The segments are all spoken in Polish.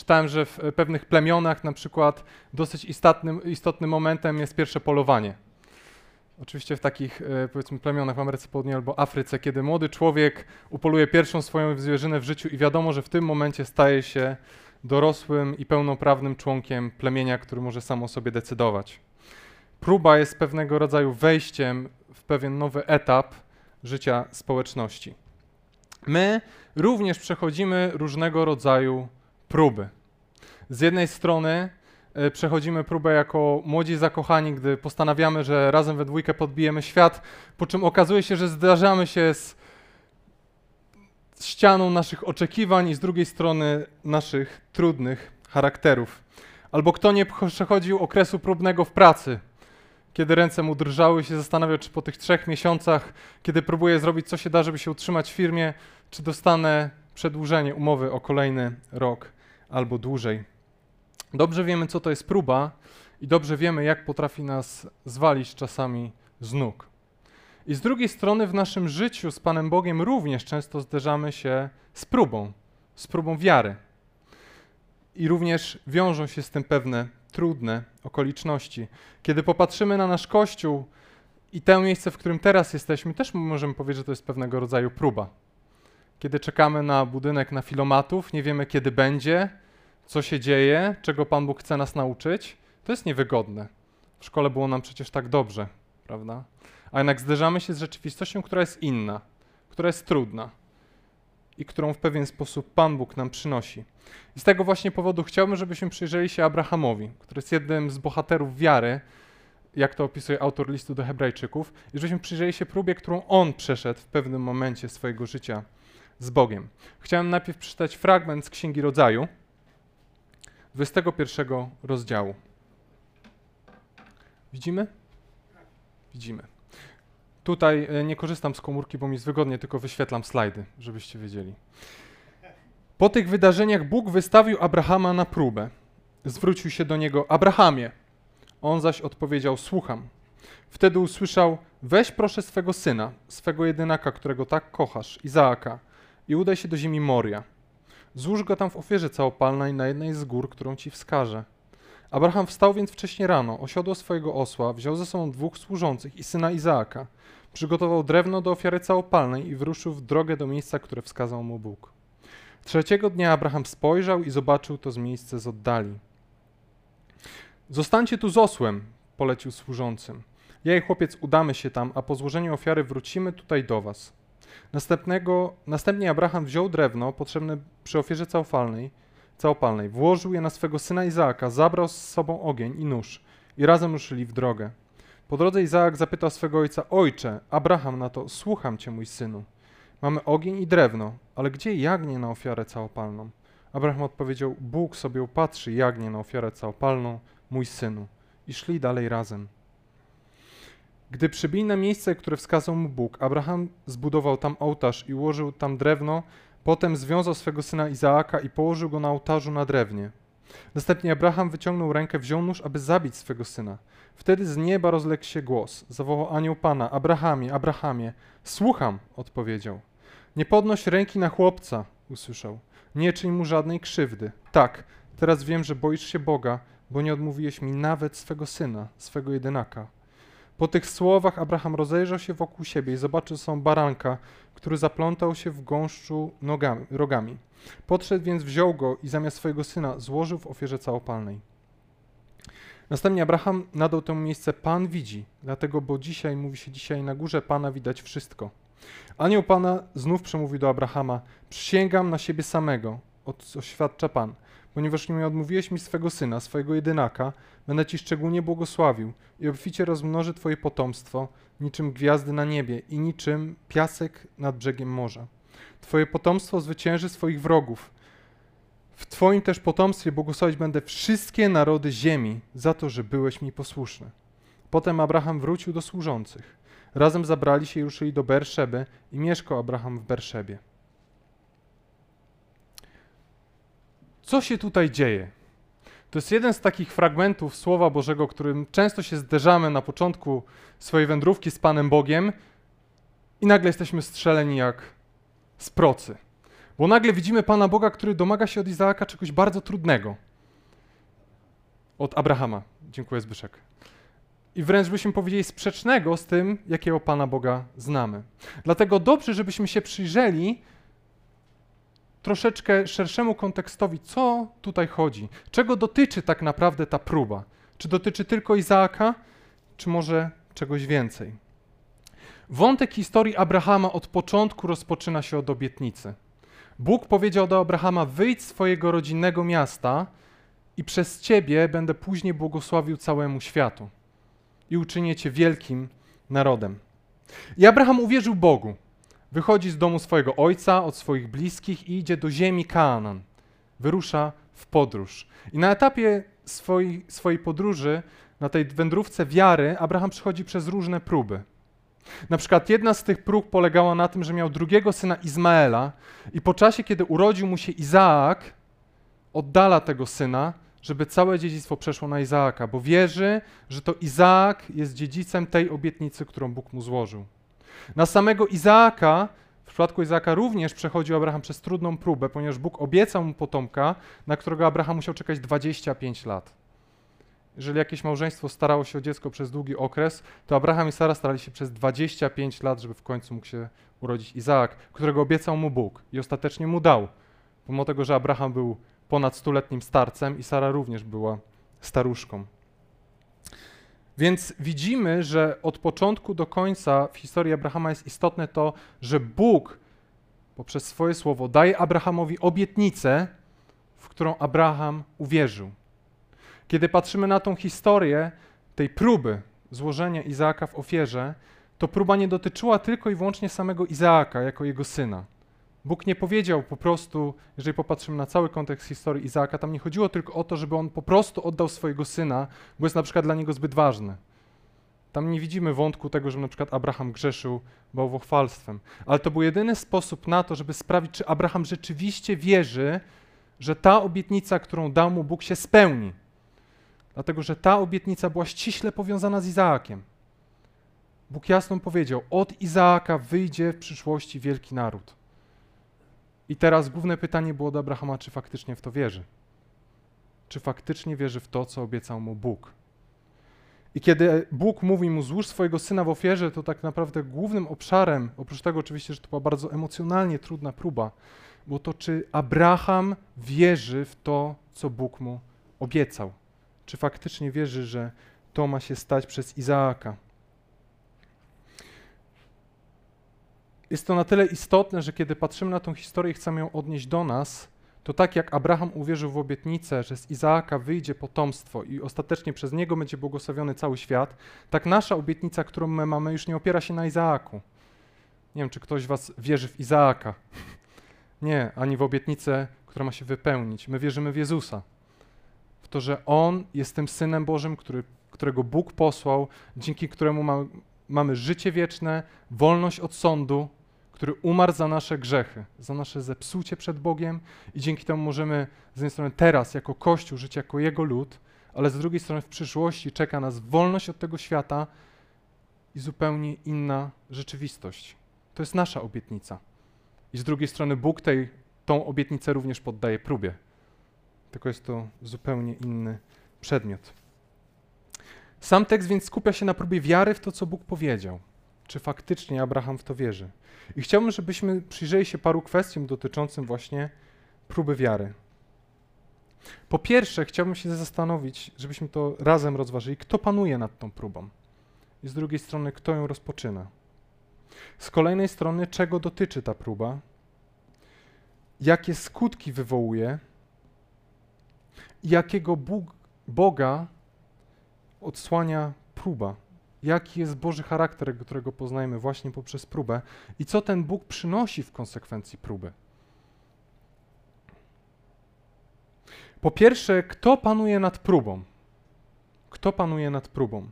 czytałem, że w pewnych plemionach na przykład dosyć istotnym, istotnym momentem jest pierwsze polowanie. Oczywiście w takich e, powiedzmy plemionach w Ameryce Południowej albo Afryce, kiedy młody człowiek upoluje pierwszą swoją zwierzynę w życiu i wiadomo, że w tym momencie staje się dorosłym i pełnoprawnym członkiem plemienia, który może sam o sobie decydować. Próba jest pewnego rodzaju wejściem w pewien nowy etap życia społeczności. My również przechodzimy różnego rodzaju próby. Z jednej strony e, przechodzimy próbę jako młodzi zakochani, gdy postanawiamy, że razem we dwójkę podbijemy świat, po czym okazuje się, że zdarzamy się z ścianą naszych oczekiwań i z drugiej strony naszych trudnych charakterów. Albo kto nie przechodził okresu próbnego w pracy, kiedy ręce mu drżały się zastanawiał, czy po tych trzech miesiącach, kiedy próbuje zrobić co się da, żeby się utrzymać w firmie, czy dostanę przedłużenie umowy o kolejny rok albo dłużej. Dobrze wiemy, co to jest próba i dobrze wiemy, jak potrafi nas zwalić czasami z nóg. I z drugiej strony w naszym życiu z Panem Bogiem również często zderzamy się z próbą, z próbą wiary. I również wiążą się z tym pewne trudne okoliczności. Kiedy popatrzymy na nasz Kościół i to miejsce, w którym teraz jesteśmy, też możemy powiedzieć, że to jest pewnego rodzaju próba. Kiedy czekamy na budynek na filomatów, nie wiemy kiedy będzie, co się dzieje, czego Pan Bóg chce nas nauczyć, to jest niewygodne. W szkole było nam przecież tak dobrze, prawda? A jednak zderzamy się z rzeczywistością, która jest inna, która jest trudna i którą w pewien sposób Pan Bóg nam przynosi. I z tego właśnie powodu chciałbym, żebyśmy przyjrzeli się Abrahamowi, który jest jednym z bohaterów wiary, jak to opisuje autor listu do Hebrajczyków, i żebyśmy przyjrzeli się próbie, którą on przeszedł w pewnym momencie swojego życia z Bogiem. Chciałem najpierw przeczytać fragment z Księgi Rodzaju, 21 rozdziału. Widzimy? Widzimy. Tutaj e, nie korzystam z komórki, bo mi jest wygodnie, tylko wyświetlam slajdy, żebyście wiedzieli. Po tych wydarzeniach Bóg wystawił Abrahama na próbę. Zwrócił się do niego: Abrahamie. On zaś odpowiedział: Słucham. Wtedy usłyszał: Weź proszę swego syna, swego jedynaka, którego tak kochasz, Izaaka, i udaj się do ziemi Moria. Złóż go tam w ofierze całopalnej na jednej z gór, którą ci wskażę. Abraham wstał więc wcześnie rano, osiodło swojego osła, wziął ze sobą dwóch służących i syna Izaaka. Przygotował drewno do ofiary całopalnej i wyruszył w drogę do miejsca, które wskazał mu Bóg. Trzeciego dnia Abraham spojrzał i zobaczył to z miejsca z oddali. Zostańcie tu z osłem, polecił służącym. Ja i chłopiec udamy się tam, a po złożeniu ofiary wrócimy tutaj do was. Następnego, następnie Abraham wziął drewno potrzebne przy ofierze całopalnej, całopalnej, włożył je na swego syna Izaaka, zabrał z sobą ogień i nóż i razem ruszyli w drogę. Po drodze Izaak zapytał swego ojca, ojcze, Abraham na to, słucham cię mój synu. Mamy ogień i drewno, ale gdzie jagnię na ofiarę całopalną? Abraham odpowiedział, Bóg sobie upatrzy jagnię na ofiarę całopalną, mój synu. I szli dalej razem. Gdy przybyli na miejsce, które wskazał mu Bóg, Abraham zbudował tam ołtarz i ułożył tam drewno, potem związał swego syna Izaaka i położył go na ołtarzu na drewnie. Następnie Abraham wyciągnął rękę, wziął nóż, aby zabić swego syna. Wtedy z nieba rozległ się głos. Zawołał anioł Pana, Abrahamie, Abrahamie. Słucham, odpowiedział. Nie podnoś ręki na chłopca, usłyszał. Nie czyń mu żadnej krzywdy. Tak, teraz wiem, że boisz się Boga, bo nie odmówiłeś mi nawet swego syna, swego jedynaka. Po tych słowach Abraham rozejrzał się wokół siebie i zobaczył są baranka, który zaplątał się w gąszczu nogami, rogami. Podszedł więc, wziął go i zamiast swojego syna złożył w ofierze całopalnej. Następnie Abraham nadał temu miejsce Pan widzi, dlatego, bo dzisiaj, mówi się dzisiaj, na górze Pana widać wszystko. Anioł Pana znów przemówił do Abrahama, przysięgam na siebie samego, oświadcza Pan, ponieważ nie odmówiłeś mi swego syna, swojego jedynaka, będę Ci szczególnie błogosławił i obficie rozmnoży Twoje potomstwo, niczym gwiazdy na niebie i niczym piasek nad brzegiem morza. Twoje potomstwo zwycięży swoich wrogów. W Twoim też potomstwie błogosławić będę wszystkie narody ziemi za to, że byłeś mi posłuszny. Potem Abraham wrócił do służących. Razem zabrali się i ruszyli do Berszeby i mieszkał Abraham w Berszebie. Co się tutaj dzieje? To jest jeden z takich fragmentów Słowa Bożego, którym często się zderzamy na początku swojej wędrówki z Panem Bogiem i nagle jesteśmy strzeleni jak z procy. Bo nagle widzimy Pana Boga, który domaga się od Izaaka czegoś bardzo trudnego. Od Abrahama. Dziękuję, Zbyszek. I wręcz byśmy powiedzieli sprzecznego z tym, jakiego Pana Boga znamy. Dlatego dobrze, żebyśmy się przyjrzeli troszeczkę szerszemu kontekstowi, co tutaj chodzi, czego dotyczy tak naprawdę ta próba. Czy dotyczy tylko Izaaka, czy może czegoś więcej? Wątek historii Abrahama od początku rozpoczyna się od obietnicy. Bóg powiedział do Abrahama: Wyjdź z swojego rodzinnego miasta i przez ciebie będę później błogosławił całemu światu i uczynię cię wielkim narodem. I Abraham uwierzył Bogu. Wychodzi z domu swojego ojca, od swoich bliskich i idzie do ziemi Kanaan. Wyrusza w podróż. I na etapie swojej, swojej podróży, na tej wędrówce wiary, Abraham przechodzi przez różne próby. Na przykład jedna z tych prób polegała na tym, że miał drugiego syna Izmaela i po czasie, kiedy urodził mu się Izaak, oddala tego syna, żeby całe dziedzictwo przeszło na Izaaka, bo wierzy, że to Izaak jest dziedzicem tej obietnicy, którą Bóg mu złożył. Na samego Izaaka, w przypadku Izaaka również przechodził Abraham przez trudną próbę, ponieważ Bóg obiecał mu potomka, na którego Abraham musiał czekać 25 lat. Jeżeli jakieś małżeństwo starało się o dziecko przez długi okres, to Abraham i Sara starali się przez 25 lat, żeby w końcu mógł się urodzić Izaak, którego obiecał mu Bóg i ostatecznie mu dał. Pomimo tego, że Abraham był ponad stuletnim starcem i Sara również była staruszką. Więc widzimy, że od początku do końca w historii Abrahama jest istotne to, że Bóg poprzez swoje słowo daje Abrahamowi obietnicę, w którą Abraham uwierzył. Kiedy patrzymy na tą historię tej próby złożenia Izaaka w ofierze, to próba nie dotyczyła tylko i wyłącznie samego Izaaka jako jego syna. Bóg nie powiedział po prostu, jeżeli popatrzymy na cały kontekst historii Izaaka, tam nie chodziło tylko o to, żeby on po prostu oddał swojego syna, bo jest na przykład dla niego zbyt ważny. Tam nie widzimy wątku tego, że na przykład Abraham grzeszył bałwochwalstwem. Ale to był jedyny sposób na to, żeby sprawić, czy Abraham rzeczywiście wierzy, że ta obietnica, którą dał mu Bóg, się spełni. Dlatego, że ta obietnica była ściśle powiązana z Izaakiem. Bóg jasno powiedział: Od Izaaka wyjdzie w przyszłości wielki naród. I teraz główne pytanie było do Abrahama, czy faktycznie w to wierzy? Czy faktycznie wierzy w to, co obiecał mu Bóg? I kiedy Bóg mówi mu, złóż swojego syna w ofierze, to tak naprawdę głównym obszarem, oprócz tego oczywiście, że to była bardzo emocjonalnie trudna próba, było to, czy Abraham wierzy w to, co Bóg mu obiecał. Czy faktycznie wierzy, że to ma się stać przez Izaaka. Jest to na tyle istotne, że kiedy patrzymy na tą historię i chcemy ją odnieść do nas, to tak jak Abraham uwierzył w obietnicę, że z Izaaka wyjdzie potomstwo i ostatecznie przez niego będzie błogosławiony cały świat, tak nasza obietnica, którą my mamy, już nie opiera się na Izaaku. Nie wiem, czy ktoś Was wierzy w Izaaka. Nie, ani w obietnicę, która ma się wypełnić. My wierzymy w Jezusa. W to, że On jest tym Synem Bożym, który, którego Bóg posłał, dzięki któremu ma, mamy życie wieczne, wolność od sądu, który umarł za nasze grzechy, za nasze zepsucie przed Bogiem i dzięki temu możemy z jednej strony teraz jako Kościół żyć jako Jego lud, ale z drugiej strony w przyszłości czeka nas wolność od tego świata i zupełnie inna rzeczywistość. To jest nasza obietnica. I z drugiej strony Bóg tej, tą obietnicę również poddaje próbie. Tylko jest to zupełnie inny przedmiot. Sam tekst więc skupia się na próbie wiary w to, co Bóg powiedział czy faktycznie Abraham w to wierzy. I chciałbym, żebyśmy przyjrzeli się paru kwestiom dotyczącym właśnie próby wiary. Po pierwsze, chciałbym się zastanowić, żebyśmy to razem rozważyli, kto panuje nad tą próbą. I z drugiej strony, kto ją rozpoczyna. Z kolejnej strony, czego dotyczy ta próba, jakie skutki wywołuje, jakiego Bóg, Boga odsłania próba jaki jest Boży charakter, którego poznajemy właśnie poprzez próbę i co ten Bóg przynosi w konsekwencji próby. Po pierwsze, kto panuje nad próbą? Kto panuje nad próbą?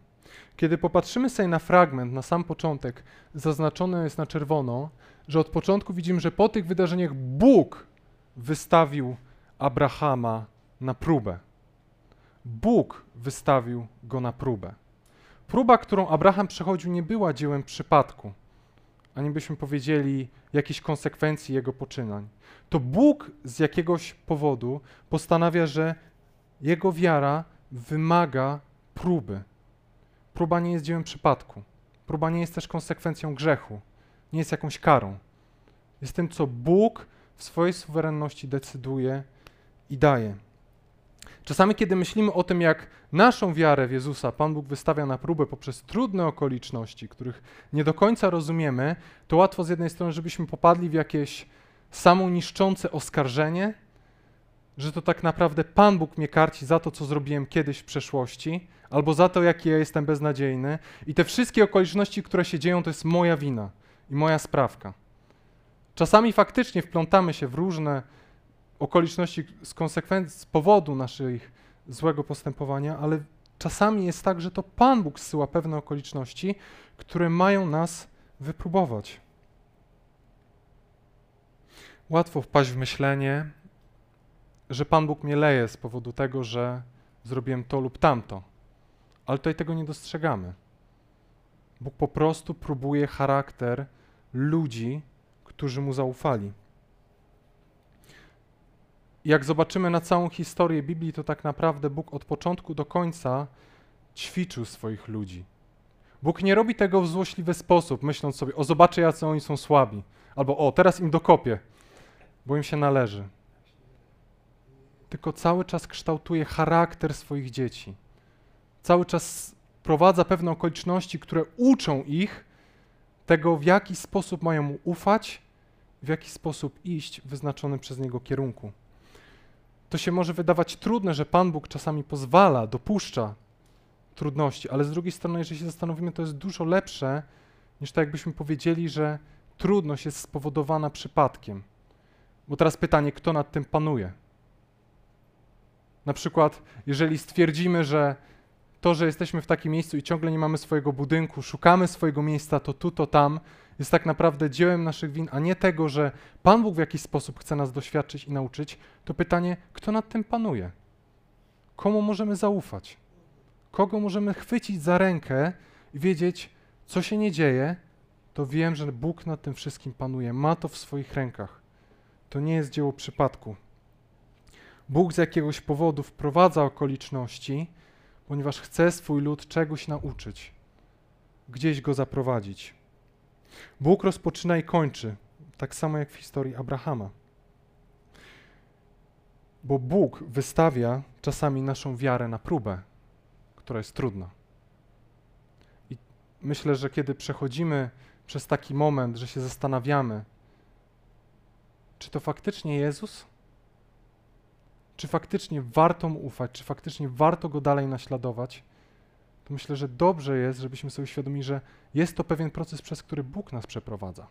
Kiedy popatrzymy sobie na fragment, na sam początek, zaznaczone jest na czerwono, że od początku widzimy, że po tych wydarzeniach Bóg wystawił Abrahama na próbę. Bóg wystawił go na próbę. Próba, którą Abraham przechodził, nie była dziełem przypadku, ani byśmy powiedzieli jakichś konsekwencji Jego poczynań. To Bóg z jakiegoś powodu postanawia, że Jego wiara wymaga próby. Próba nie jest dziełem przypadku. Próba nie jest też konsekwencją grzechu. Nie jest jakąś karą. Jest tym, co Bóg w swojej suwerenności decyduje i daje. Czasami, kiedy myślimy o tym, jak naszą wiarę w Jezusa Pan Bóg wystawia na próbę poprzez trudne okoliczności, których nie do końca rozumiemy, to łatwo z jednej strony, żebyśmy popadli w jakieś samoniszczące oskarżenie, że to tak naprawdę Pan Bóg mnie karci za to, co zrobiłem kiedyś w przeszłości, albo za to, jaki ja jestem beznadziejny, i te wszystkie okoliczności, które się dzieją, to jest moja wina i moja sprawka. Czasami faktycznie wplątamy się w różne okoliczności z konsekwencji, z powodu naszych złego postępowania, ale czasami jest tak, że to Pan Bóg zsyła pewne okoliczności, które mają nas wypróbować. Łatwo wpaść w myślenie, że Pan Bóg mnie leje z powodu tego, że zrobiłem to lub tamto, ale tutaj tego nie dostrzegamy. Bóg po prostu próbuje charakter ludzi, którzy mu zaufali. Jak zobaczymy na całą historię Biblii, to tak naprawdę Bóg od początku do końca ćwiczył swoich ludzi. Bóg nie robi tego w złośliwy sposób, myśląc sobie, o zobaczę jacy oni są słabi, albo o teraz im dokopię, bo im się należy. Tylko cały czas kształtuje charakter swoich dzieci. Cały czas prowadza pewne okoliczności, które uczą ich tego, w jaki sposób mają mu ufać, w jaki sposób iść w wyznaczonym przez niego kierunku. To się może wydawać trudne, że Pan Bóg czasami pozwala, dopuszcza trudności, ale z drugiej strony, jeżeli się zastanowimy, to jest dużo lepsze niż tak, jakbyśmy powiedzieli, że trudność jest spowodowana przypadkiem. Bo teraz pytanie, kto nad tym panuje? Na przykład, jeżeli stwierdzimy, że to, że jesteśmy w takim miejscu i ciągle nie mamy swojego budynku, szukamy swojego miejsca, to tu, to tam, jest tak naprawdę dziełem naszych win, a nie tego, że Pan Bóg w jakiś sposób chce nas doświadczyć i nauczyć, to pytanie, kto nad tym panuje? Komu możemy zaufać? Kogo możemy chwycić za rękę i wiedzieć, co się nie dzieje, to wiem, że Bóg nad tym wszystkim panuje, ma to w swoich rękach. To nie jest dzieło przypadku. Bóg z jakiegoś powodu wprowadza okoliczności, ponieważ chce swój lud czegoś nauczyć, gdzieś go zaprowadzić. Bóg rozpoczyna i kończy, tak samo jak w historii Abrahama. Bo Bóg wystawia czasami naszą wiarę na próbę, która jest trudna. I myślę, że kiedy przechodzimy przez taki moment, że się zastanawiamy, czy to faktycznie Jezus? Czy faktycznie warto mu ufać? Czy faktycznie warto go dalej naśladować? To myślę, że dobrze jest, żebyśmy sobie uświadomili, że jest to pewien proces, przez który Bóg nas przeprowadza,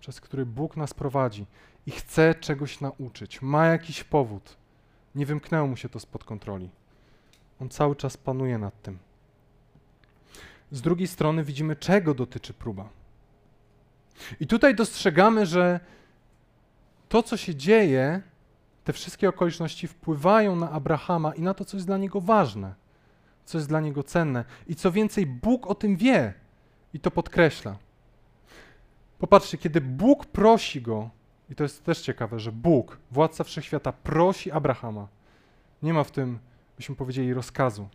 przez który Bóg nas prowadzi i chce czegoś nauczyć, ma jakiś powód. Nie wymknęło mu się to spod kontroli. On cały czas panuje nad tym. Z drugiej strony widzimy, czego dotyczy próba. I tutaj dostrzegamy, że to, co się dzieje, te wszystkie okoliczności wpływają na Abrahama i na to, co jest dla niego ważne co jest dla niego cenne. I co więcej, Bóg o tym wie i to podkreśla. Popatrzcie, kiedy Bóg prosi go, i to jest też ciekawe, że Bóg, władca wszechświata, prosi Abrahama. Nie ma w tym, byśmy powiedzieli, rozkazu.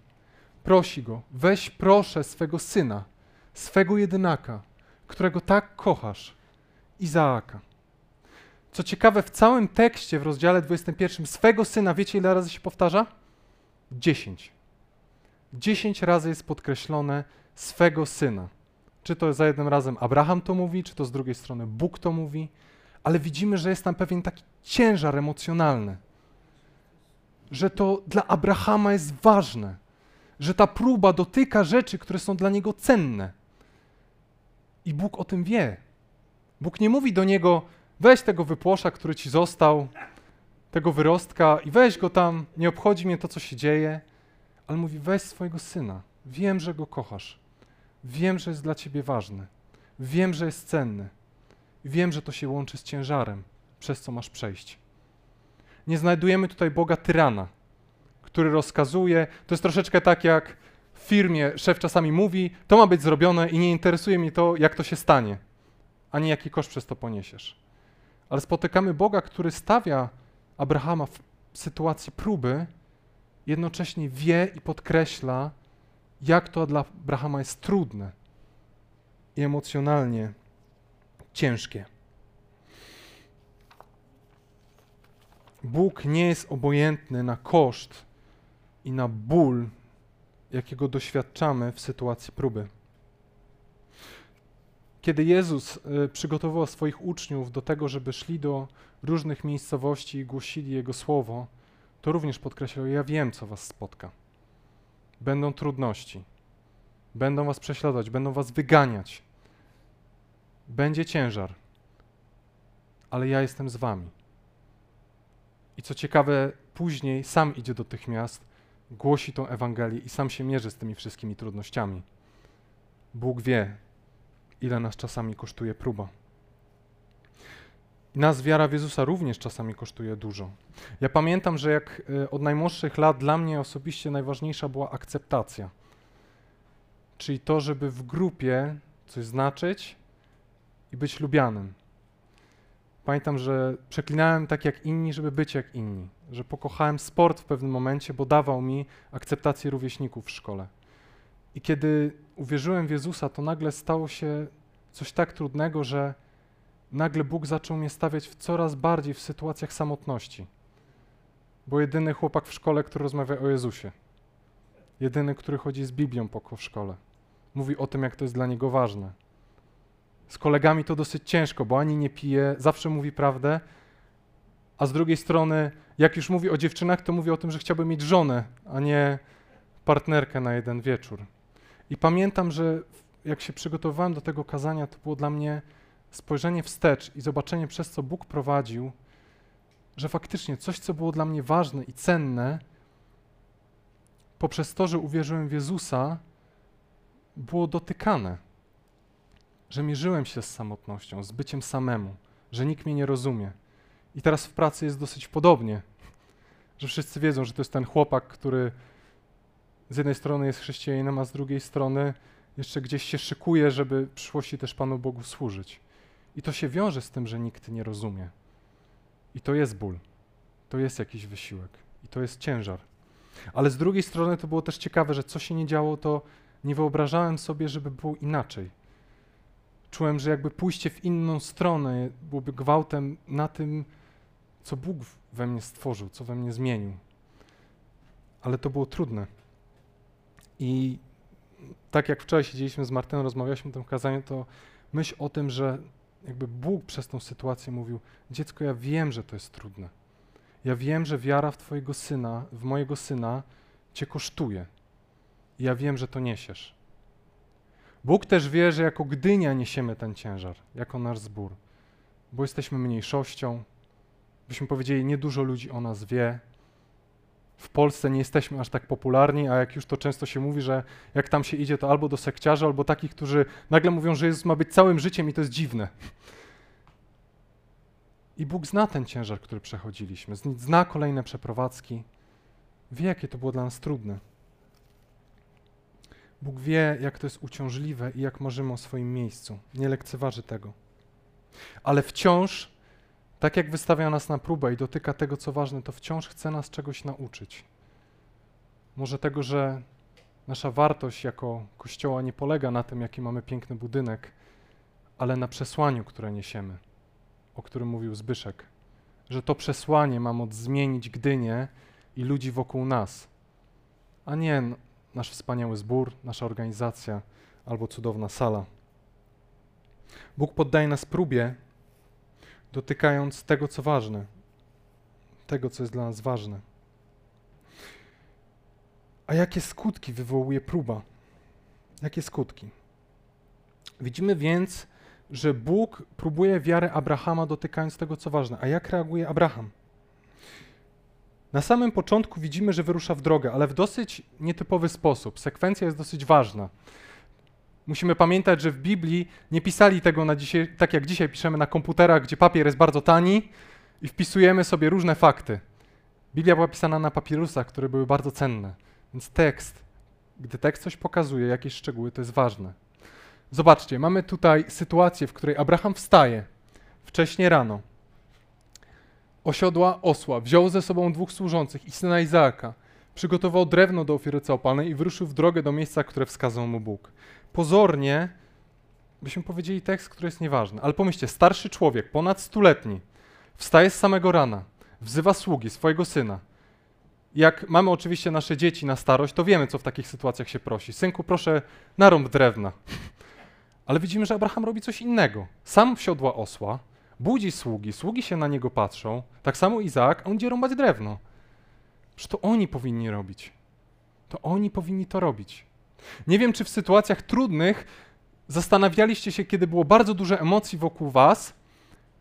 Prosi go, weź proszę swego syna, swego jedynaka, którego tak kochasz, Izaaka. Co ciekawe, w całym tekście w rozdziale 21 swego syna, wiecie ile razy się powtarza? Dziesięć dziesięć razy jest podkreślone swego syna. Czy to za jednym razem Abraham to mówi, czy to z drugiej strony Bóg to mówi, ale widzimy, że jest tam pewien taki ciężar emocjonalny, że to dla Abrahama jest ważne, że ta próba dotyka rzeczy, które są dla niego cenne. I Bóg o tym wie. Bóg nie mówi do niego, weź tego wypłosza, który ci został, tego wyrostka i weź go tam, nie obchodzi mnie to, co się dzieje ale mówi: weź swojego syna. Wiem, że go kochasz. Wiem, że jest dla ciebie ważny. Wiem, że jest cenny. Wiem, że to się łączy z ciężarem, przez co masz przejść. Nie znajdujemy tutaj Boga tyrana, który rozkazuje. To jest troszeczkę tak, jak w firmie szef czasami mówi: To ma być zrobione i nie interesuje mnie to, jak to się stanie. ani jaki koszt przez to poniesiesz. Ale spotykamy Boga, który stawia Abrahama w sytuacji próby, jednocześnie wie i podkreśla, jak to dla Abrahama jest trudne i emocjonalnie ciężkie. Bóg nie jest obojętny na koszt i na ból, jakiego doświadczamy w sytuacji próby. Kiedy Jezus y, przygotował swoich uczniów do tego, żeby szli do różnych miejscowości i głosili Jego słowo, to również podkreślał: Ja wiem, co Was spotka. Będą trudności, będą Was prześladować, będą Was wyganiać, będzie ciężar, ale ja jestem z Wami. I co ciekawe, później sam idzie do tych miast, głosi tą Ewangelię i sam się mierzy z tymi wszystkimi trudnościami. Bóg wie, ile nas czasami kosztuje próba. Nas wiara w Jezusa również czasami kosztuje dużo. Ja pamiętam, że jak e, od najmłodszych lat dla mnie osobiście najważniejsza była akceptacja. Czyli to, żeby w grupie coś znaczyć i być lubianym. Pamiętam, że przeklinałem tak jak inni, żeby być jak inni. Że pokochałem sport w pewnym momencie, bo dawał mi akceptację rówieśników w szkole. I kiedy uwierzyłem w Jezusa, to nagle stało się coś tak trudnego, że nagle Bóg zaczął mnie stawiać w coraz bardziej w sytuacjach samotności. Bo jedyny chłopak w szkole, który rozmawia o Jezusie. Jedyny, który chodzi z Biblią po w szkole. Mówi o tym, jak to jest dla niego ważne. Z kolegami to dosyć ciężko, bo ani nie pije, zawsze mówi prawdę, a z drugiej strony, jak już mówi o dziewczynach, to mówi o tym, że chciałby mieć żonę, a nie partnerkę na jeden wieczór. I pamiętam, że jak się przygotowywałem do tego kazania, to było dla mnie spojrzenie wstecz i zobaczenie, przez co Bóg prowadził, że faktycznie coś, co było dla mnie ważne i cenne, poprzez to, że uwierzyłem w Jezusa, było dotykane. Że mierzyłem się z samotnością, z byciem samemu, że nikt mnie nie rozumie. I teraz w pracy jest dosyć podobnie, że wszyscy wiedzą, że to jest ten chłopak, który z jednej strony jest chrześcijaninem, a z drugiej strony jeszcze gdzieś się szykuje, żeby w przyszłości też Panu Bogu służyć. I to się wiąże z tym, że nikt nie rozumie. I to jest ból. To jest jakiś wysiłek. I to jest ciężar. Ale z drugiej strony to było też ciekawe, że co się nie działo, to nie wyobrażałem sobie, żeby było inaczej. Czułem, że jakby pójście w inną stronę byłoby gwałtem na tym, co Bóg we mnie stworzył, co we mnie zmienił. Ale to było trudne. I tak jak wczoraj siedzieliśmy z Martyną, rozmawialiśmy o tym kazaniu, to myśl o tym, że jakby Bóg przez tą sytuację mówił: Dziecko, ja wiem, że to jest trudne. Ja wiem, że wiara w Twojego syna, w mojego syna Cię kosztuje. Ja wiem, że to niesiesz. Bóg też wie, że jako Gdynia niesiemy ten ciężar, jako nasz zbór, bo jesteśmy mniejszością. Byśmy powiedzieli, niedużo ludzi o nas wie, w Polsce nie jesteśmy aż tak popularni, a jak już to często się mówi, że jak tam się idzie, to albo do sekciarzy, albo takich, którzy nagle mówią, że Jezus ma być całym życiem i to jest dziwne. I Bóg zna ten ciężar, który przechodziliśmy, zna kolejne przeprowadzki, wie, jakie to było dla nas trudne. Bóg wie, jak to jest uciążliwe i jak marzymy o swoim miejscu. Nie lekceważy tego. Ale wciąż tak jak wystawia nas na próbę i dotyka tego, co ważne, to wciąż chce nas czegoś nauczyć. Może tego, że nasza wartość jako Kościoła nie polega na tym, jaki mamy piękny budynek, ale na przesłaniu, które niesiemy, o którym mówił Zbyszek. Że to przesłanie ma moc zmienić Gdynię i ludzi wokół nas, a nie nasz wspaniały zbór, nasza organizacja albo cudowna sala. Bóg poddaje nas próbie, dotykając tego, co ważne, tego, co jest dla nas ważne. A jakie skutki wywołuje próba? Jakie skutki? Widzimy więc, że Bóg próbuje wiarę Abrahama dotykając tego, co ważne. A jak reaguje Abraham? Na samym początku widzimy, że wyrusza w drogę, ale w dosyć nietypowy sposób. Sekwencja jest dosyć ważna. Musimy pamiętać, że w Biblii nie pisali tego na dzisiaj, tak jak dzisiaj piszemy na komputerach, gdzie papier jest bardzo tani i wpisujemy sobie różne fakty. Biblia była pisana na papirusach, które były bardzo cenne. Więc tekst, gdy tekst coś pokazuje, jakieś szczegóły, to jest ważne. Zobaczcie, mamy tutaj sytuację, w której Abraham wstaje wcześnie rano, osiodła osła, wziął ze sobą dwóch służących i syna Izaaka, przygotował drewno do ofiary całopalnej i wyruszył w drogę do miejsca, które wskazał mu Bóg. Pozornie byśmy powiedzieli tekst, który jest nieważny, ale pomyślcie, starszy człowiek, ponad stuletni, wstaje z samego rana, wzywa sługi, swojego syna. Jak mamy oczywiście nasze dzieci na starość, to wiemy, co w takich sytuacjach się prosi. Synku, proszę, narąb drewna. Ale widzimy, że Abraham robi coś innego. Sam wsiodła osła, budzi sługi, sługi się na niego patrzą, tak samo Izaak, a on idzie rąbać drewno. Że to oni powinni robić. To oni powinni to robić. Nie wiem, czy w sytuacjach trudnych zastanawialiście się, kiedy było bardzo dużo emocji wokół was,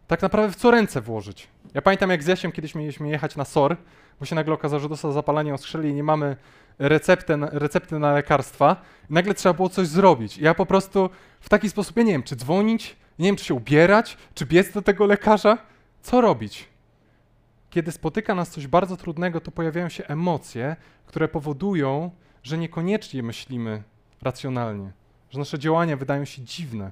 tak naprawdę w co ręce włożyć. Ja pamiętam, jak z Jasiem kiedyś mieliśmy jechać na SOR, bo się nagle okazało, że dostał zapalenie oskrzeli i nie mamy receptę, recepty na lekarstwa. I nagle trzeba było coś zrobić. Ja po prostu w taki sposób, ja nie wiem, czy dzwonić, nie wiem, czy się ubierać, czy biec do tego lekarza. Co robić? Kiedy spotyka nas coś bardzo trudnego, to pojawiają się emocje, które powodują, że niekoniecznie myślimy racjonalnie, że nasze działania wydają się dziwne.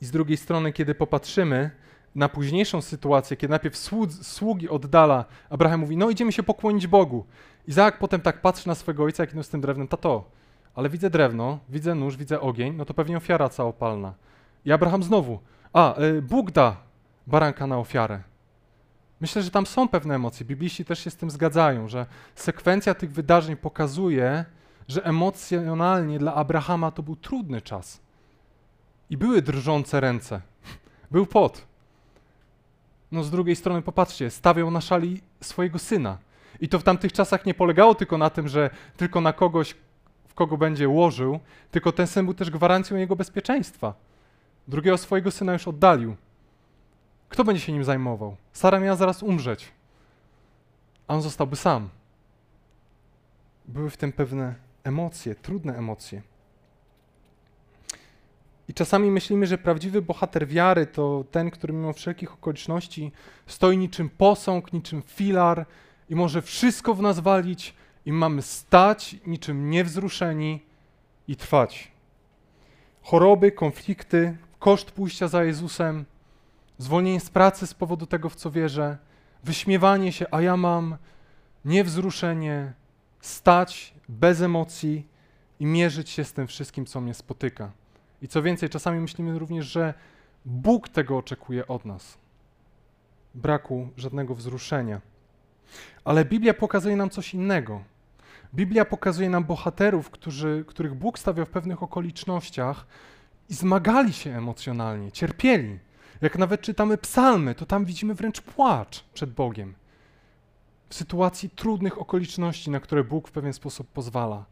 I z drugiej strony, kiedy popatrzymy na późniejszą sytuację, kiedy najpierw sługi oddala, Abraham mówi, no idziemy się pokłonić Bogu. Izaak potem tak patrzy na swego ojca, jak z tym drewnem, tato, ale widzę drewno, widzę nóż, widzę ogień, no to pewnie ofiara całopalna. I Abraham znowu, a, y, Bóg da baranka na ofiarę. Myślę, że tam są pewne emocje. Bibliści też się z tym zgadzają, że sekwencja tych wydarzeń pokazuje, że emocjonalnie dla Abrahama to był trudny czas. I były drżące ręce. Był pot. No z drugiej strony popatrzcie, stawiał na szali swojego syna. I to w tamtych czasach nie polegało tylko na tym, że tylko na kogoś, w kogo będzie łożył, tylko ten syn był też gwarancją jego bezpieczeństwa. Drugiego swojego syna już oddalił. Kto będzie się nim zajmował? Sara miała zaraz umrzeć, a on zostałby sam. Były w tym pewne emocje, trudne emocje. I czasami myślimy, że prawdziwy bohater wiary to ten, który mimo wszelkich okoliczności stoi niczym posąg, niczym filar i może wszystko w nas walić i mamy stać niczym niewzruszeni i trwać. Choroby, konflikty, koszt pójścia za Jezusem, zwolnienie z pracy z powodu tego, w co wierzę, wyśmiewanie się, a ja mam niewzruszenie, stać bez emocji i mierzyć się z tym wszystkim, co mnie spotyka. I co więcej, czasami myślimy również, że Bóg tego oczekuje od nas. Braku żadnego wzruszenia. Ale Biblia pokazuje nam coś innego. Biblia pokazuje nam bohaterów, którzy, których Bóg stawiał w pewnych okolicznościach i zmagali się emocjonalnie, cierpieli. Jak nawet czytamy psalmy, to tam widzimy wręcz płacz przed Bogiem. W sytuacji trudnych okoliczności, na które Bóg w pewien sposób pozwala.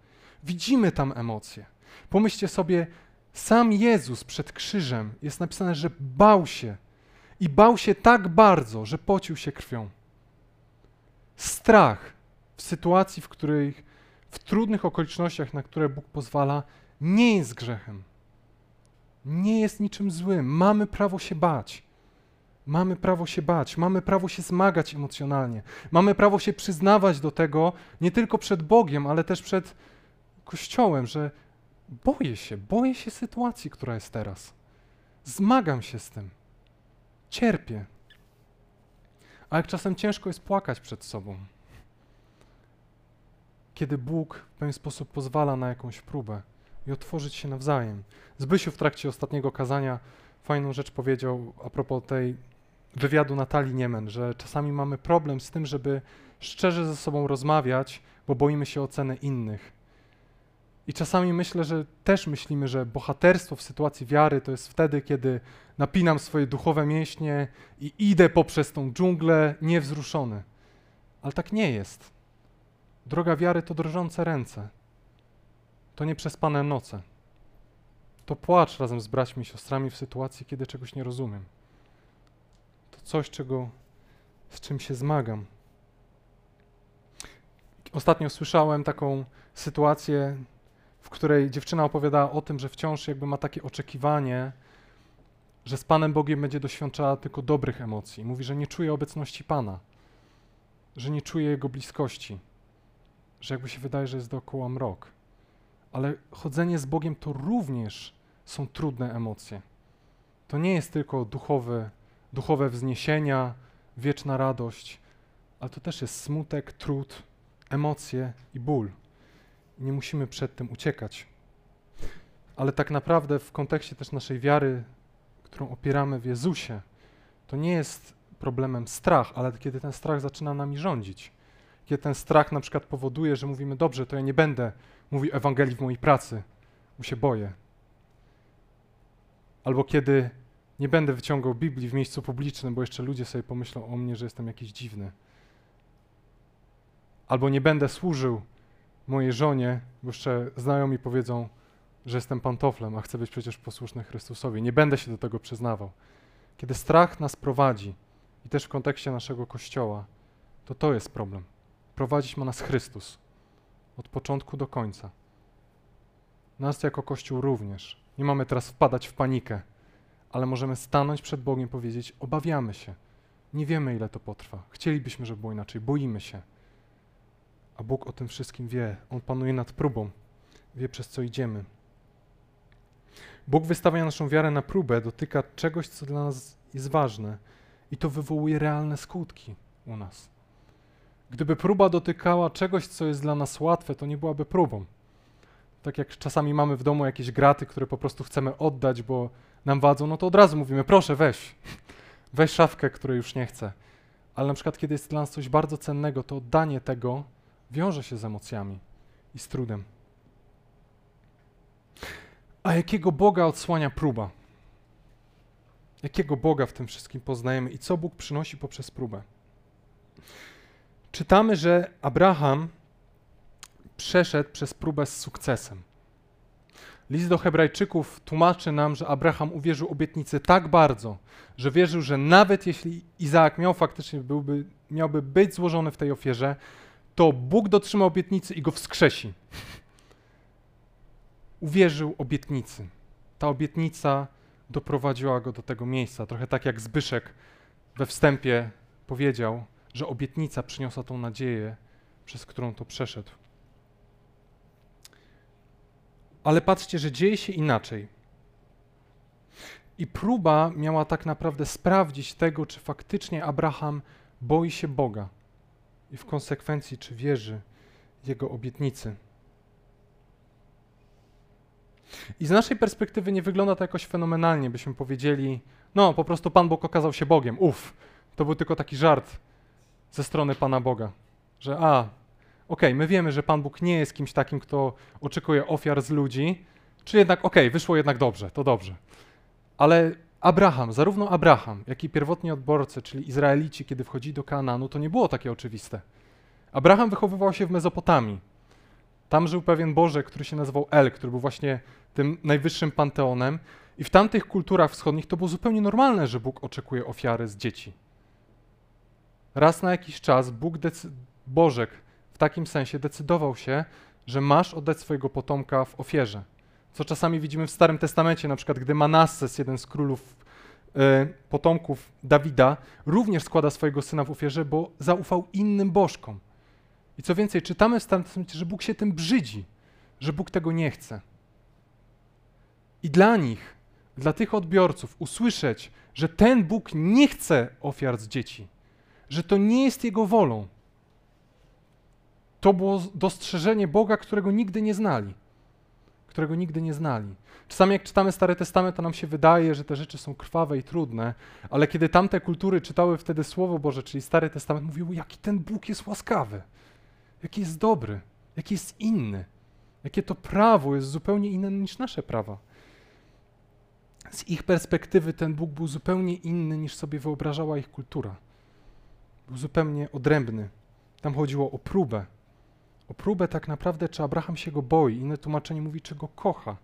Widzimy tam emocje. Pomyślcie sobie, sam Jezus przed krzyżem jest napisane, że bał się i bał się tak bardzo, że pocił się krwią. Strach w sytuacji, w której w trudnych okolicznościach, na które Bóg pozwala, nie jest grzechem. Nie jest niczym złym. Mamy prawo się bać. Mamy prawo się bać, mamy prawo się zmagać emocjonalnie. Mamy prawo się przyznawać do tego nie tylko przed Bogiem, ale też przed Kościołem, że boję się, boję się sytuacji, która jest teraz. Zmagam się z tym. Cierpię. A jak czasem ciężko jest płakać przed sobą, kiedy Bóg w pewien sposób pozwala na jakąś próbę i otworzyć się nawzajem. Zbysiu w trakcie ostatniego kazania fajną rzecz powiedział a propos tej wywiadu Natalii Niemen, że czasami mamy problem z tym, żeby szczerze ze sobą rozmawiać, bo boimy się oceny innych. I czasami myślę, że też myślimy, że bohaterstwo w sytuacji wiary to jest wtedy, kiedy napinam swoje duchowe mięśnie i idę poprzez tą dżunglę niewzruszony. Ale tak nie jest. Droga wiary to drżące ręce. To nieprzespane noce. To płacz razem z braćmi i siostrami w sytuacji, kiedy czegoś nie rozumiem. To coś, czego, z czym się zmagam. Ostatnio słyszałem taką sytuację, w której dziewczyna opowiadała o tym, że wciąż jakby ma takie oczekiwanie, że z Panem Bogiem będzie doświadczała tylko dobrych emocji. Mówi, że nie czuje obecności Pana, że nie czuje Jego bliskości, że jakby się wydaje, że jest dookoła mrok. Ale chodzenie z Bogiem to również są trudne emocje. To nie jest tylko duchowe, duchowe wzniesienia, wieczna radość, ale to też jest smutek, trud, emocje i ból. Nie musimy przed tym uciekać. Ale tak naprawdę w kontekście też naszej wiary, którą opieramy w Jezusie, to nie jest problemem strach, ale kiedy ten strach zaczyna nami rządzić. Kiedy ten strach na przykład powoduje, że mówimy, dobrze, to ja nie będę mówił Ewangelii w mojej pracy, bo się boję. Albo kiedy nie będę wyciągał Biblii w miejscu publicznym, bo jeszcze ludzie sobie pomyślą o mnie, że jestem jakiś dziwny. Albo nie będę służył mojej żonie, bo jeszcze znajomi powiedzą, że jestem pantoflem, a chcę być przecież posłuszny Chrystusowi. Nie będę się do tego przyznawał. Kiedy strach nas prowadzi, i też w kontekście naszego Kościoła, to to jest problem. Prowadzić ma nas Chrystus od początku do końca. Nas jako Kościół również. Nie mamy teraz wpadać w panikę, ale możemy stanąć przed Bogiem i powiedzieć: Obawiamy się. Nie wiemy, ile to potrwa. Chcielibyśmy, żeby było inaczej. Boimy się. A Bóg o tym wszystkim wie. On panuje nad próbą. Wie, przez co idziemy. Bóg wystawia naszą wiarę na próbę, dotyka czegoś, co dla nas jest ważne i to wywołuje realne skutki u nas. Gdyby próba dotykała czegoś, co jest dla nas łatwe, to nie byłaby próbą. Tak jak czasami mamy w domu jakieś graty, które po prostu chcemy oddać, bo nam wadzą, no to od razu mówimy, proszę weź, weź szafkę, której już nie chcę. Ale na przykład, kiedy jest dla nas coś bardzo cennego, to oddanie tego wiąże się z emocjami i z trudem. A jakiego Boga odsłania próba? Jakiego Boga w tym wszystkim poznajemy i co Bóg przynosi poprzez próbę? Czytamy, że Abraham przeszedł przez próbę z sukcesem. List do Hebrajczyków tłumaczy nam, że Abraham uwierzył obietnicy tak bardzo, że wierzył, że nawet jeśli Izaak miał faktycznie byłby, miałby być złożony w tej ofierze, to Bóg dotrzyma obietnicy i go wskrzesi. Uwierzył obietnicy. Ta obietnica doprowadziła go do tego miejsca. Trochę tak jak Zbyszek we wstępie powiedział, że obietnica przyniosła tą nadzieję, przez którą to przeszedł. Ale patrzcie, że dzieje się inaczej. I próba miała tak naprawdę sprawdzić tego, czy faktycznie Abraham boi się Boga i w konsekwencji, czy wierzy Jego obietnicy. I z naszej perspektywy nie wygląda to jakoś fenomenalnie, byśmy powiedzieli, no po prostu Pan Bóg okazał się Bogiem, uff, to był tylko taki żart ze strony Pana Boga, że a, okej, okay, my wiemy, że Pan Bóg nie jest kimś takim, kto oczekuje ofiar z ludzi, czy jednak okej, okay, wyszło jednak dobrze, to dobrze. Ale Abraham, zarówno Abraham, jak i pierwotni odborcy, czyli Izraelici, kiedy wchodzili do Kanaanu, to nie było takie oczywiste. Abraham wychowywał się w Mezopotamii. Tam żył pewien Boże, który się nazywał El, który był właśnie tym najwyższym panteonem. I w tamtych kulturach wschodnich to było zupełnie normalne, że Bóg oczekuje ofiary z dzieci. Raz na jakiś czas Bóg, Bożek w takim sensie decydował się, że masz oddać swojego potomka w ofierze. Co czasami widzimy w Starym Testamencie, na przykład gdy Manasses, jeden z królów y, potomków Dawida, również składa swojego syna w ofierze, bo zaufał innym bożkom. I co więcej, czytamy w Starym Testamencie, że Bóg się tym brzydzi, że Bóg tego nie chce. I dla nich, dla tych odbiorców, usłyszeć, że ten Bóg nie chce ofiar z dzieci, że to nie jest Jego wolą, to było dostrzeżenie Boga, którego nigdy nie znali. Którego nigdy nie znali. Czasami jak czytamy Stary Testament, to nam się wydaje, że te rzeczy są krwawe i trudne, ale kiedy tamte kultury czytały wtedy Słowo Boże, czyli Stary Testament, mówiły, jaki ten Bóg jest łaskawy, jaki jest dobry, jaki jest inny, jakie to prawo jest zupełnie inne niż nasze prawa. Z ich perspektywy ten Bóg był zupełnie inny niż sobie wyobrażała ich kultura. Był zupełnie odrębny. Tam chodziło o próbę. O próbę tak naprawdę, czy Abraham się go boi. Inne tłumaczenie mówi, czy go kocha.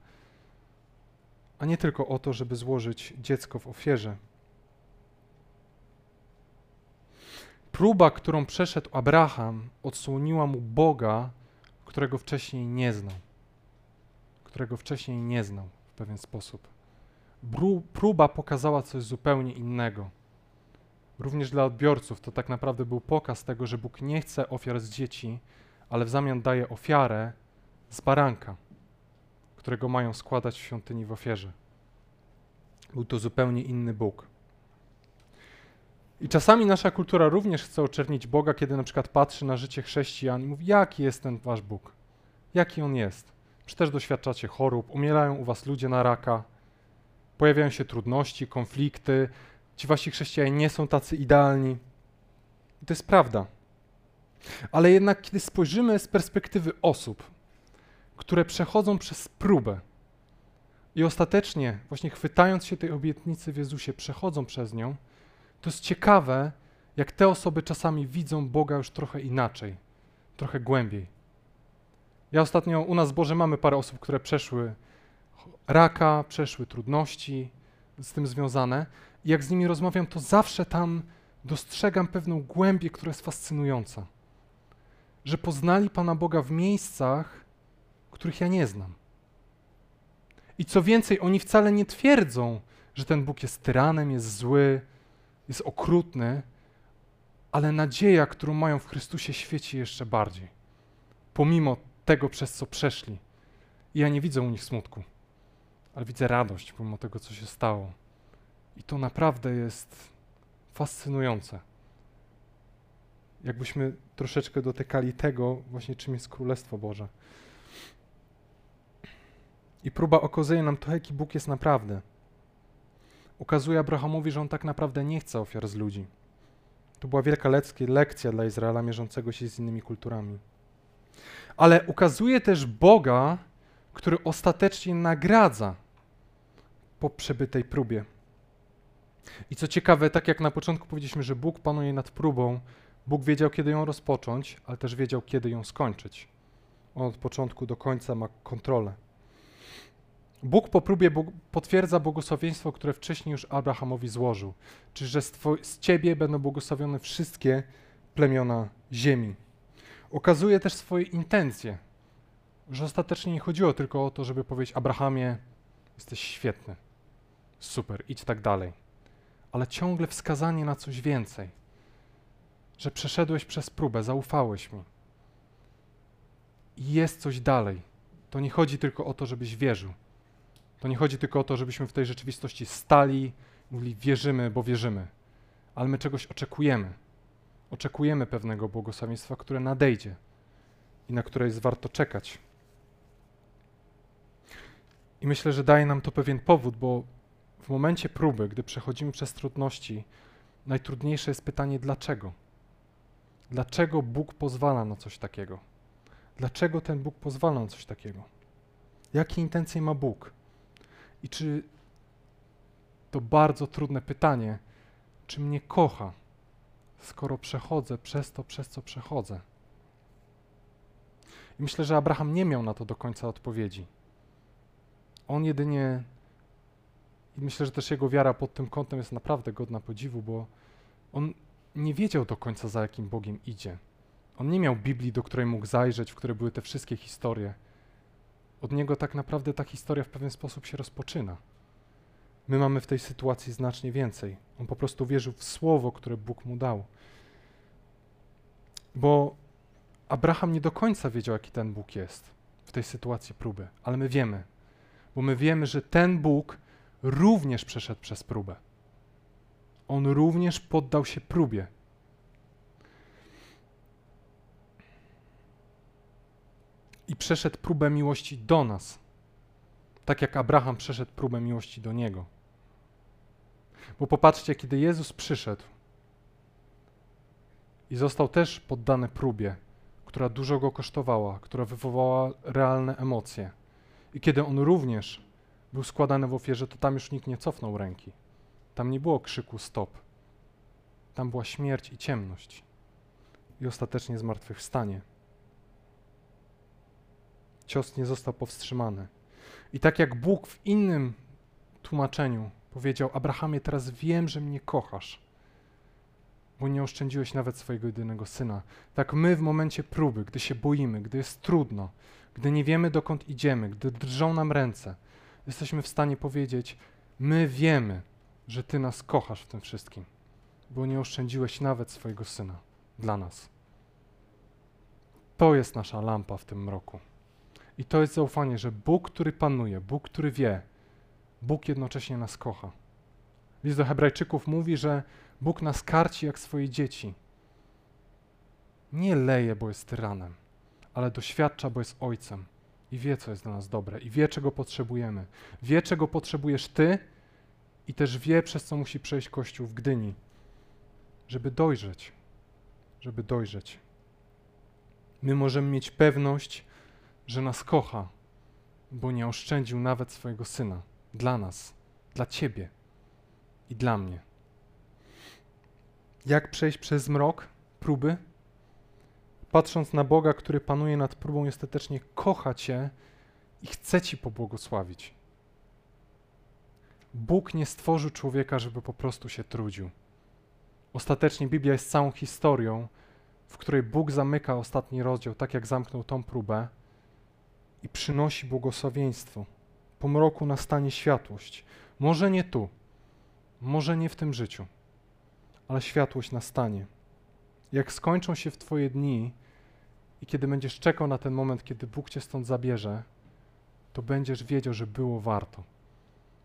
A nie tylko o to, żeby złożyć dziecko w ofierze. Próba, którą przeszedł Abraham, odsłoniła mu Boga, którego wcześniej nie znał. Którego wcześniej nie znał w pewien sposób próba pokazała coś zupełnie innego. Również dla odbiorców to tak naprawdę był pokaz tego, że Bóg nie chce ofiar z dzieci, ale w zamian daje ofiarę z baranka. którego mają składać w świątyni w ofierze. Był to zupełnie inny Bóg. I czasami nasza kultura również chce oczernić Boga, kiedy na przykład patrzy na życie chrześcijan i mówi, jaki jest ten wasz Bóg? Jaki on jest? Czy też doświadczacie chorób, umierają u was ludzie na raka, pojawiają się trudności, konflikty, ci wasi chrześcijanie nie są tacy idealni. I to jest prawda. Ale jednak, kiedy spojrzymy z perspektywy osób, które przechodzą przez próbę i ostatecznie, właśnie chwytając się tej obietnicy w Jezusie, przechodzą przez nią, to jest ciekawe, jak te osoby czasami widzą Boga już trochę inaczej, trochę głębiej. Ja ostatnio u nas w Boże mamy parę osób, które przeszły raka, przeszły trudności z tym związane. Jak z nimi rozmawiam, to zawsze tam dostrzegam pewną głębię, która jest fascynująca. Że poznali Pana Boga w miejscach, których ja nie znam. I co więcej, oni wcale nie twierdzą, że ten Bóg jest tyranem, jest zły, jest okrutny, ale nadzieja, którą mają w Chrystusie, świeci jeszcze bardziej. Pomimo tego, przez co przeszli. I ja nie widzę u nich smutku, ale widzę radość pomimo tego, co się stało. I to naprawdę jest fascynujące. Jakbyśmy troszeczkę dotykali tego, właśnie czym jest Królestwo Boże. I próba okazuje nam to, jaki Bóg jest naprawdę. Ukazuje Abrahamowi, że on tak naprawdę nie chce ofiar z ludzi. To była wielka lekcja dla Izraela mierzącego się z innymi kulturami. Ale ukazuje też Boga, który ostatecznie nagradza po przebytej próbie. I co ciekawe, tak jak na początku powiedzieliśmy, że Bóg panuje nad próbą, Bóg wiedział, kiedy ją rozpocząć, ale też wiedział, kiedy ją skończyć. On od początku do końca ma kontrolę. Bóg po próbie potwierdza błogosławieństwo, które wcześniej już Abrahamowi złożył, czyli że z, ciebie będą błogosławione wszystkie plemiona ziemi. Okazuje też swoje intencje, że ostatecznie nie chodziło tylko o to, żeby powiedzieć Abrahamie, jesteś świetny, super, idź tak dalej, ale ciągle wskazanie na coś więcej, że przeszedłeś przez próbę, zaufałeś mi. I jest coś dalej. To nie chodzi tylko o to, żebyś wierzył. To nie chodzi tylko o to, żebyśmy w tej rzeczywistości stali, mówili wierzymy, bo wierzymy, ale my czegoś oczekujemy. Oczekujemy pewnego błogosławieństwa, które nadejdzie i na które jest warto czekać. I myślę, że daje nam to pewien powód, bo w momencie próby, gdy przechodzimy przez trudności, najtrudniejsze jest pytanie dlaczego. Dlaczego Bóg pozwala na coś takiego? Dlaczego ten Bóg pozwala na coś takiego? Jakie intencje ma Bóg? I czy to bardzo trudne pytanie, czy mnie kocha, skoro przechodzę przez to, przez co przechodzę? I myślę, że Abraham nie miał na to do końca odpowiedzi. On jedynie, i myślę, że też jego wiara pod tym kątem jest naprawdę godna podziwu, bo on nie wiedział do końca, za jakim Bogiem idzie. On nie miał Biblii, do której mógł zajrzeć, w której były te wszystkie historie od niego tak naprawdę ta historia w pewien sposób się rozpoczyna. My mamy w tej sytuacji znacznie więcej. On po prostu wierzył w słowo, które Bóg mu dał. Bo Abraham nie do końca wiedział, jaki ten Bóg jest w tej sytuacji próby, ale my wiemy, bo my wiemy, że ten Bóg również przeszedł przez próbę. On również poddał się próbie. i przeszedł próbę miłości do nas, tak jak Abraham przeszedł próbę miłości do niego. Bo popatrzcie, kiedy Jezus przyszedł i został też poddany próbie, która dużo go kosztowała, która wywołała realne emocje, i kiedy on również był składany w ofierze, to tam już nikt nie cofnął ręki. Tam nie było krzyku stop. Tam była śmierć i ciemność. I ostatecznie zmartwychwstanie cios nie został powstrzymany. I tak jak Bóg w innym tłumaczeniu powiedział: Abrahamie, teraz wiem, że mnie kochasz, bo nie oszczędziłeś nawet swojego jedynego syna. Tak my w momencie próby, gdy się boimy, gdy jest trudno, gdy nie wiemy dokąd idziemy, gdy drżą nam ręce, jesteśmy w stanie powiedzieć: My wiemy, że Ty nas kochasz w tym wszystkim, bo nie oszczędziłeś nawet swojego syna dla nas. To jest nasza lampa w tym mroku. I to jest zaufanie, że Bóg, który panuje, Bóg, który wie, Bóg jednocześnie nas kocha. List do Hebrajczyków mówi, że Bóg nas karci jak swoje dzieci. Nie leje, bo jest tyranem, ale doświadcza, bo jest ojcem i wie, co jest dla nas dobre, i wie, czego potrzebujemy. Wie, czego potrzebujesz ty, i też wie, przez co musi przejść Kościół w Gdyni, żeby dojrzeć, żeby dojrzeć. My możemy mieć pewność, że nas kocha, bo nie oszczędził nawet swojego syna dla nas, dla ciebie i dla mnie. Jak przejść przez mrok próby? Patrząc na Boga, który panuje nad próbą i ostatecznie kocha cię i chce ci pobłogosławić. Bóg nie stworzył człowieka, żeby po prostu się trudził. Ostatecznie Biblia jest całą historią, w której Bóg zamyka ostatni rozdział, tak jak zamknął tą próbę, i przynosi błogosławieństwo. Po mroku nastanie światłość. Może nie tu, może nie w tym życiu, ale światłość nastanie. Jak skończą się w Twoje dni i kiedy będziesz czekał na ten moment, kiedy Bóg Cię stąd zabierze, to będziesz wiedział, że było warto.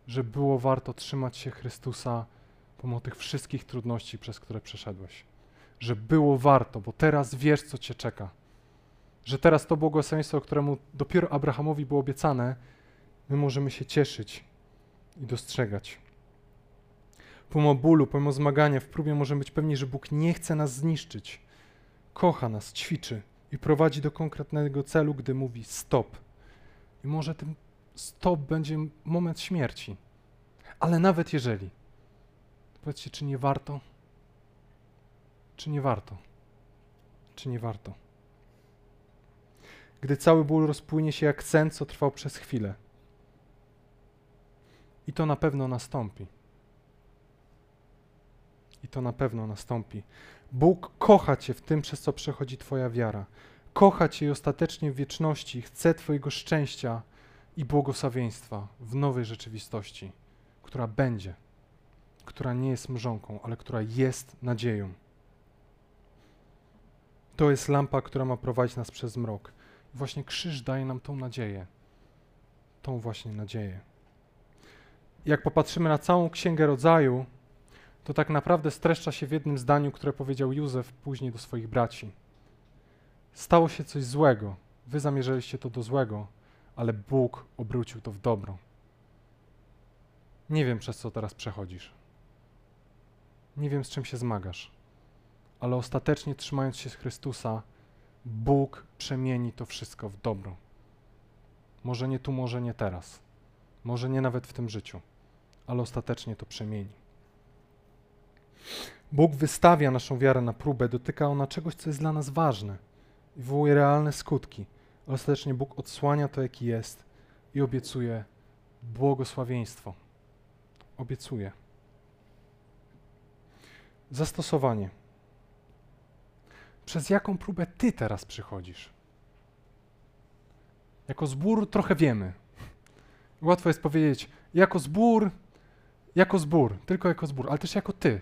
Że było warto trzymać się Chrystusa pomimo tych wszystkich trudności, przez które przeszedłeś. Że było warto, bo teraz wiesz, co Cię czeka. Że teraz to błogosławieństwo, któremu dopiero Abrahamowi było obiecane, my możemy się cieszyć i dostrzegać. Pomimo bólu, pomimo zmagania w próbie możemy być pewni, że Bóg nie chce nas zniszczyć. Kocha nas, ćwiczy i prowadzi do konkretnego celu, gdy mówi stop. I może ten stop będzie moment śmierci. Ale nawet jeżeli, powiedzcie, czy nie warto? Czy nie warto? Czy nie warto? Gdy cały ból rozpłynie się jak sen, co trwał przez chwilę. I to na pewno nastąpi. I to na pewno nastąpi. Bóg kocha Cię w tym, przez co przechodzi Twoja wiara. Kocha Cię i ostatecznie w wieczności chce Twojego szczęścia i błogosławieństwa w nowej rzeczywistości, która będzie, która nie jest mrzonką, ale która jest nadzieją. To jest lampa, która ma prowadzić nas przez mrok. Właśnie krzyż daje nam tą nadzieję. Tą właśnie nadzieję. Jak popatrzymy na całą Księgę Rodzaju, to tak naprawdę streszcza się w jednym zdaniu, które powiedział Józef później do swoich braci. Stało się coś złego. Wy zamierzaliście to do złego, ale Bóg obrócił to w dobro. Nie wiem, przez co teraz przechodzisz. Nie wiem, z czym się zmagasz, ale ostatecznie trzymając się z Chrystusa, Bóg przemieni to wszystko w dobro. Może nie tu, może nie teraz, może nie nawet w tym życiu, ale ostatecznie to przemieni. Bóg wystawia naszą wiarę na próbę, dotyka ona czegoś, co jest dla nas ważne i wywołuje realne skutki. Ostatecznie Bóg odsłania to, jaki jest i obiecuje błogosławieństwo. Obiecuje. Zastosowanie. Przez jaką próbę ty teraz przychodzisz? Jako zbór trochę wiemy. Łatwo jest powiedzieć, jako zbór, jako zbór, tylko jako zbór, ale też jako ty.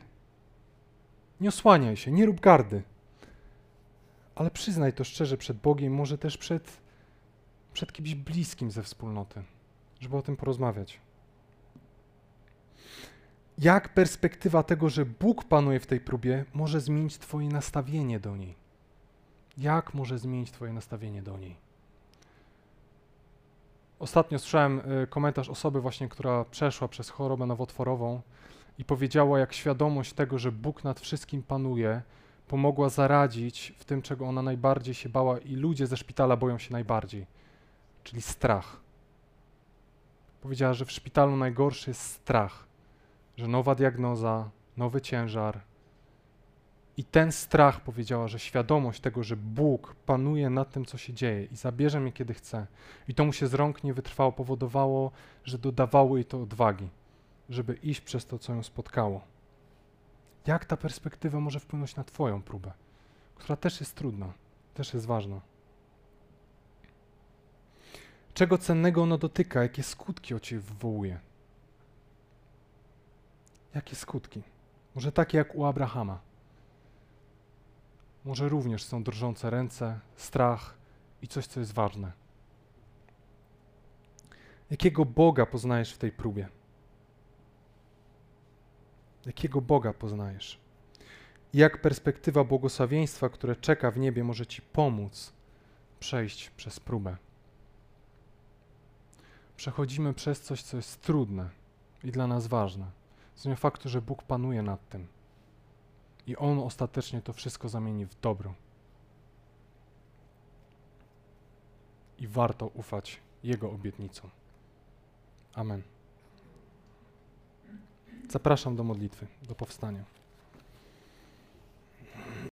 Nie osłaniaj się, nie rób gardy. Ale przyznaj to szczerze przed Bogiem, może też przed, przed kimś bliskim ze wspólnoty, żeby o tym porozmawiać. Jak perspektywa tego, że Bóg panuje w tej próbie, może zmienić Twoje nastawienie do niej? Jak może zmienić Twoje nastawienie do niej? Ostatnio słyszałem y, komentarz osoby właśnie, która przeszła przez chorobę nowotworową i powiedziała, jak świadomość tego, że Bóg nad wszystkim panuje, pomogła zaradzić w tym, czego ona najbardziej się bała i ludzie ze szpitala boją się najbardziej, czyli strach. Powiedziała, że w szpitalu najgorszy jest strach, że nowa diagnoza, nowy ciężar. I ten strach powiedziała, że świadomość tego, że Bóg panuje nad tym, co się dzieje i zabierze mnie, kiedy chce, i to mu się z rąk nie wytrwało, powodowało, że dodawało jej to odwagi żeby iść przez to, co ją spotkało. Jak ta perspektywa może wpłynąć na Twoją próbę, która też jest trudna, też jest ważna? Czego cennego ono dotyka, jakie skutki o Ciebie wywołuje? Jakie skutki? Może takie jak u Abrahama. Może również są drżące ręce, strach i coś, co jest ważne. Jakiego Boga poznajesz w tej próbie? Jakiego Boga poznajesz? Jak perspektywa błogosławieństwa, które czeka w niebie, może Ci pomóc przejść przez próbę? Przechodzimy przez coś, co jest trudne i dla nas ważne. Z faktu, że Bóg panuje nad tym. I On ostatecznie to wszystko zamieni w dobro. I warto ufać Jego obietnicom. Amen. Zapraszam do modlitwy, do powstania.